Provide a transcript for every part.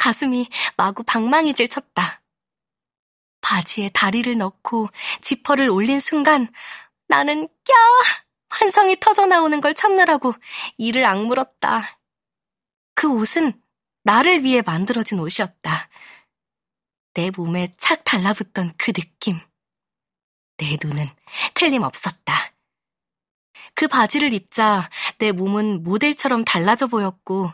가슴이 마구 방망이질 쳤다. 바지에 다리를 넣고 지퍼를 올린 순간 나는 꺄! 환성이 터져 나오는 걸 참느라고 이를 악물었다. 그 옷은 나를 위해 만들어진 옷이었다. 내 몸에 착 달라붙던 그 느낌. 내 눈은 틀림없었다. 그 바지를 입자 내 몸은 모델처럼 달라져 보였고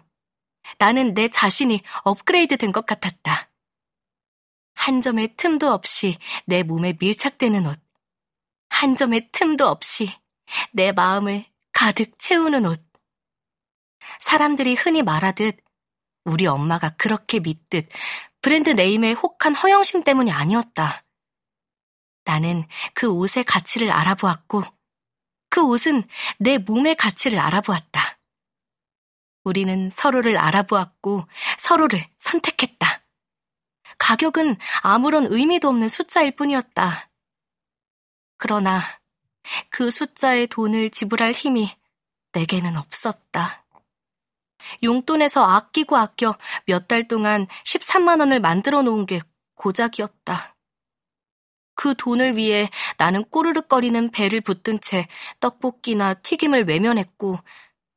나는 내 자신이 업그레이드 된 것 같았다. 한 점의 틈도 없이 내 몸에 밀착되는 옷. 한 점의 틈도 없이 내 마음을 가득 채우는 옷. 사람들이 흔히 말하듯 우리 엄마가 그렇게 믿듯 브랜드 네임의 혹한 허영심 때문이 아니었다. 나는 그 옷의 가치를 알아보았고 그 옷은 내 몸의 가치를 알아보았다. 우리는 서로를 알아보았고 서로를 선택했다. 가격은 아무런 의미도 없는 숫자일 뿐이었다. 그러나 그 숫자의 돈을 지불할 힘이 내게는 없었다. 용돈에서 아끼고 아껴 몇 달 동안 13만 원을 만들어 놓은 게 고작이었다. 그 돈을 위해 나는 꼬르륵거리는 배를 붙든 채 떡볶이나 튀김을 외면했고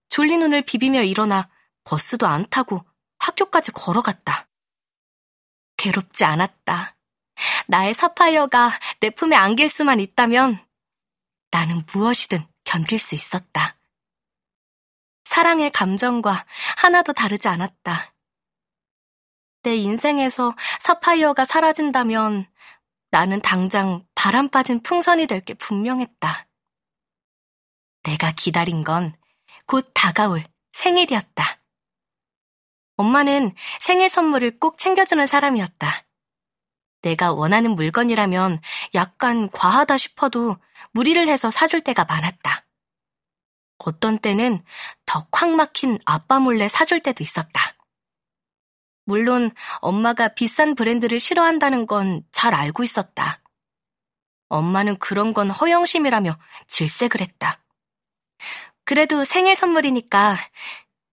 졸린 눈을 비비며 일어나 버스도 안 타고 학교까지 걸어갔다. 괴롭지 않았다. 나의 사파이어가 내 품에 안길 수만 있다면 나는 무엇이든 견딜 수 있었다. 사랑의 감정과 하나도 다르지 않았다. 내 인생에서 사파이어가 사라진다면 나는 당장 바람 빠진 풍선이 될 게 분명했다. 내가 기다린 건 곧 다가올 생일이었다. 엄마는 생일 선물을 꼭 챙겨주는 사람이었다. 내가 원하는 물건이라면 약간 과하다 싶어도 무리를 해서 사줄 때가 많았다. 어떤 때는 더 콱 막힌 아빠 몰래 사줄 때도 있었다. 물론 엄마가 비싼 브랜드를 싫어한다는 건 잘 알고 있었다. 엄마는 그런 건 허영심이라며 질색을 했다. 그래도 생일 선물이니까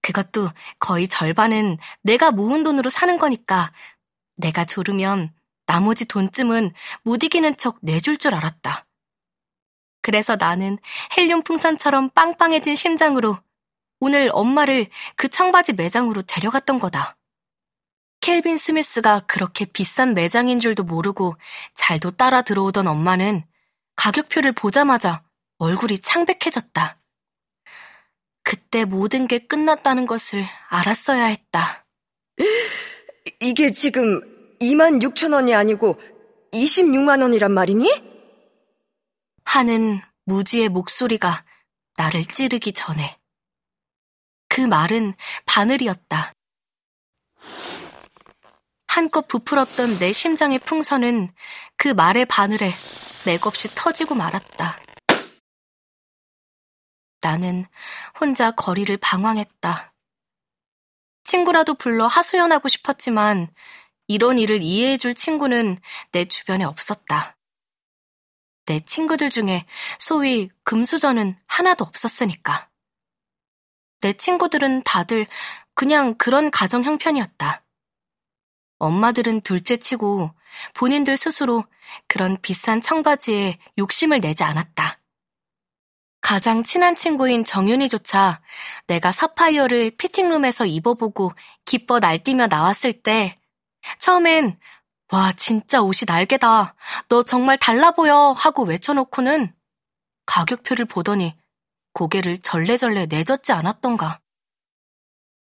그것도 거의 절반은 내가 모은 돈으로 사는 거니까 내가 졸으면 나머지 돈쯤은 못 이기는 척 내줄 줄 알았다. 그래서 나는 헬륨 풍선처럼 빵빵해진 심장으로 오늘 엄마를 그 청바지 매장으로 데려갔던 거다. 켈빈 스미스가 그렇게 비싼 매장인 줄도 모르고 잘도 따라 들어오던 엄마는 가격표를 보자마자 얼굴이 창백해졌다. 그때 모든 게 끝났다는 것을 알았어야 했다. 이게 지금 2만 6천 원이 아니고 26만 원이란 말이니? 하는 무지의 목소리가 나를 찌르기 전에. 그 말은 바늘이었다. 한껏 부풀었던 내 심장의 풍선은 그 말의 바늘에 맥없이 터지고 말았다. 나는 혼자 거리를 방황했다. 친구라도 불러 하소연하고 싶었지만 이런 일을 이해해줄 친구는 내 주변에 없었다. 내 친구들 중에 소위 금수저는 하나도 없었으니까. 내 친구들은 다들 그냥 그런 가정 형편이었다. 엄마들은 둘째 치고 본인들 스스로 그런 비싼 청바지에 욕심을 내지 않았다. 가장 친한 친구인 정윤이조차 내가 사파이어를 피팅룸에서 입어보고 기뻐 날뛰며 나왔을 때 처음엔 와 진짜 옷이 날개다. 너 정말 달라 보여 하고 외쳐놓고는 가격표를 보더니 고개를 절레절레 내젓지 않았던가.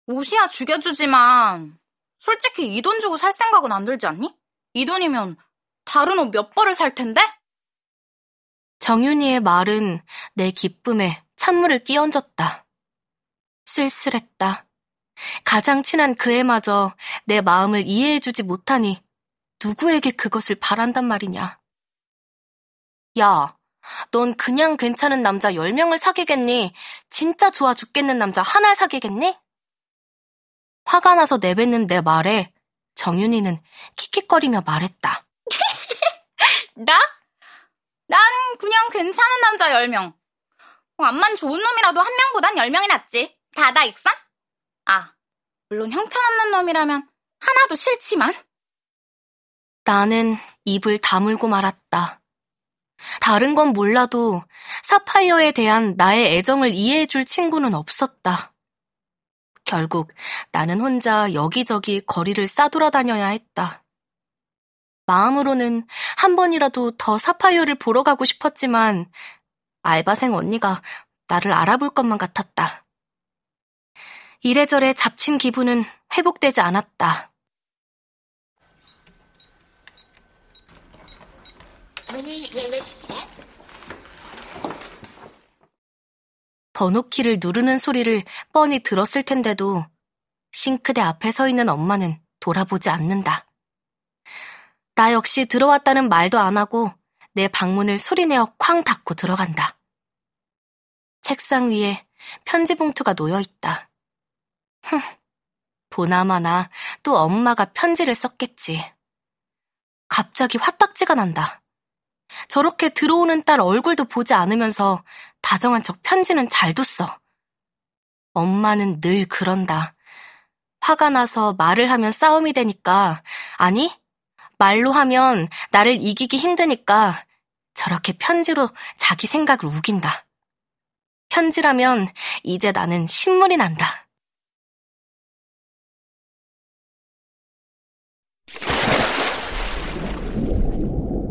옷이야 죽여주지만 솔직히 이 돈 주고 살 생각은 안 들지 않니? 이 돈이면 다른 옷 몇 벌을 살 텐데? 정윤이의 말은 내 기쁨에 찬물을 끼얹었다. 쓸쓸했다. 가장 친한 그애마저 내 마음을 이해해주지 못하니 누구에게 그것을 바란단 말이냐. 야, 넌 그냥 괜찮은 남자 10명을 사귀겠니? 진짜 좋아 죽겠는 남자 하나를 사귀겠니? 화가 나서 내뱉는 내 말에 정윤이는 킥킥거리며 말했다. 나? 난 그냥 괜찮은 남자 10명. 앞만 좋은 놈이라도 한 명보단 10명이 낫지. 다다 익선? 아, 물론 형편없는 놈이라면 하나도 싫지만. 나는 입을 다물고 말았다. 다른 건 몰라도 사파이어에 대한 나의 애정을 이해해줄 친구는 없었다. 결국 나는 혼자 여기저기 거리를 싸돌아다녀야 했다. 마음으로는 한 번이라도 더 사파이어를 보러 가고 싶었지만 알바생 언니가 나를 알아볼 것만 같았다. 이래저래 잡친 기분은 회복되지 않았다. 번호키를 누르는 소리를 뻔히 들었을 텐데도 싱크대 앞에 서 있는 엄마는 돌아보지 않는다. 나 역시 들어왔다는 말도 안 하고 내 방문을 소리내어 쾅 닫고 들어간다. 책상 위에 편지 봉투가 놓여 있다. 흥, 보나마나 또 엄마가 편지를 썼겠지. 갑자기 화딱지가 난다. 저렇게 들어오는 딸 얼굴도 보지 않으면서 다정한 척 편지는 잘 뒀어. 엄마는 늘 그런다. 화가 나서 말을 하면 싸움이 되니까, 아니, 말로 하면 나를 이기기 힘드니까 저렇게 편지로 자기 생각을 우긴다. 편지라면 이제 나는 신물이 난다.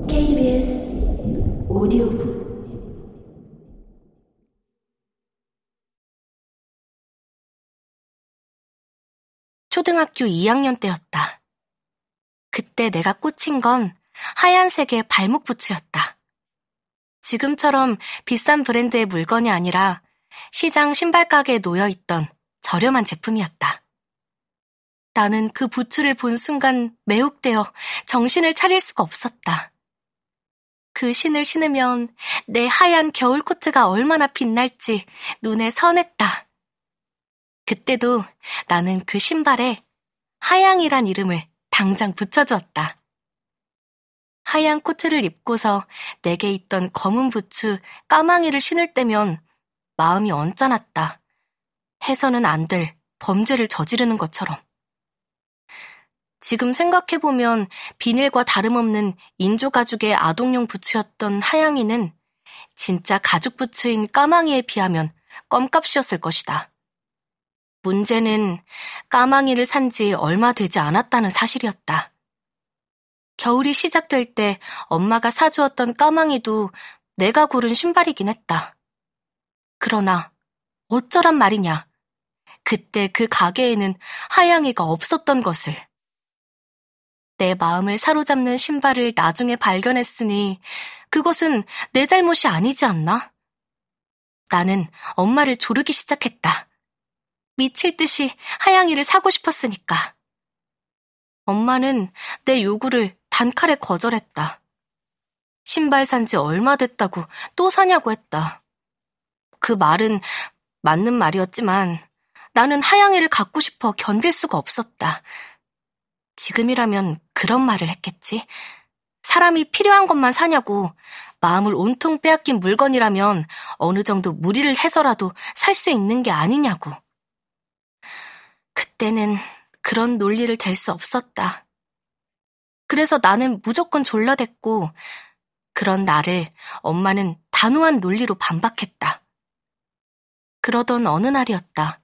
KBS 오디오북 초등학교 2학년 때였다. 그때 내가 꽂힌 건 하얀색의 발목 부츠였다. 지금처럼 비싼 브랜드의 물건이 아니라 시장 신발 가게에 놓여 있던 저렴한 제품이었다. 나는 그 부츠를 본 순간 매혹되어 정신을 차릴 수가 없었다. 그 신을 신으면 내 하얀 겨울 코트가 얼마나 빛날지 눈에 선했다. 그때도 나는 그 신발에 하양이란 이름을 당장 붙여주었다. 하얀 코트를 입고서 내게 있던 검은 부츠 까망이를 신을 때면 마음이 언짢았다. 해서는 안 될 범죄를 저지르는 것처럼. 지금 생각해보면 비닐과 다름없는 인조가죽의 아동용 부츠였던 하양이는 진짜 가죽 부츠인 까망이에 비하면 껌값이었을 것이다. 문제는 까망이를 산 지 얼마 되지 않았다는 사실이었다. 겨울이 시작될 때 엄마가 사주었던 까망이도 내가 고른 신발이긴 했다. 그러나 어쩌란 말이냐. 그때 그 가게에는 하양이가 없었던 것을. 내 마음을 사로잡는 신발을 나중에 발견했으니 그것은 내 잘못이 아니지 않나? 나는 엄마를 조르기 시작했다. 미칠 듯이 하양이를 사고 싶었으니까. 엄마는 내 요구를 단칼에 거절했다. 신발 산 지 얼마 됐다고 또 사냐고 했다. 그 말은 맞는 말이었지만 나는 하양이를 갖고 싶어 견딜 수가 없었다. 지금이라면 그런 말을 했겠지. 사람이 필요한 것만 사냐고 마음을 온통 빼앗긴 물건이라면 어느 정도 무리를 해서라도 살 수 있는 게 아니냐고. 그때는 그런 논리를 댈 수 없었다. 그래서 나는 무조건 졸라댔고 그런 나를 엄마는 단호한 논리로 반박했다. 그러던 어느 날이었다.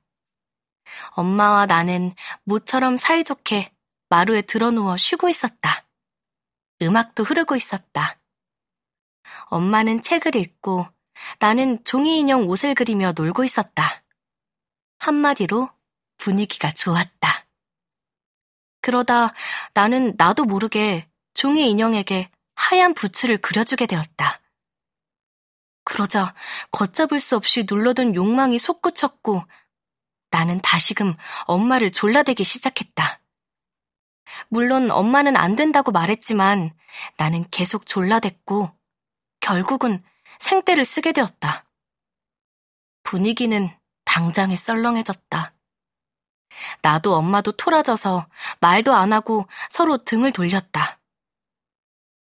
엄마와 나는 모처럼 사이좋게 마루에 드러누워 쉬고 있었다. 음악도 흐르고 있었다. 엄마는 책을 읽고 나는 종이 인형 옷을 그리며 놀고 있었다. 한마디로 분위기가 좋았다. 그러다 나는 나도 모르게 종이 인형에게 하얀 부츠를 그려주게 되었다. 그러자 걷잡을 수 없이 눌러둔 욕망이 솟구쳤고 나는 다시금 엄마를 졸라대기 시작했다. 물론 엄마는 안 된다고 말했지만 나는 계속 졸라댔고 결국은 생떼를 쓰게 되었다. 분위기는 당장에 썰렁해졌다. 나도 엄마도 토라져서 말도 안 하고 서로 등을 돌렸다.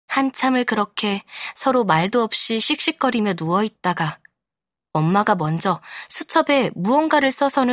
한참을 그렇게 서로 말도 없이 씩씩거리며 누워있다가 엄마가 먼저 수첩에 무언가를 써서는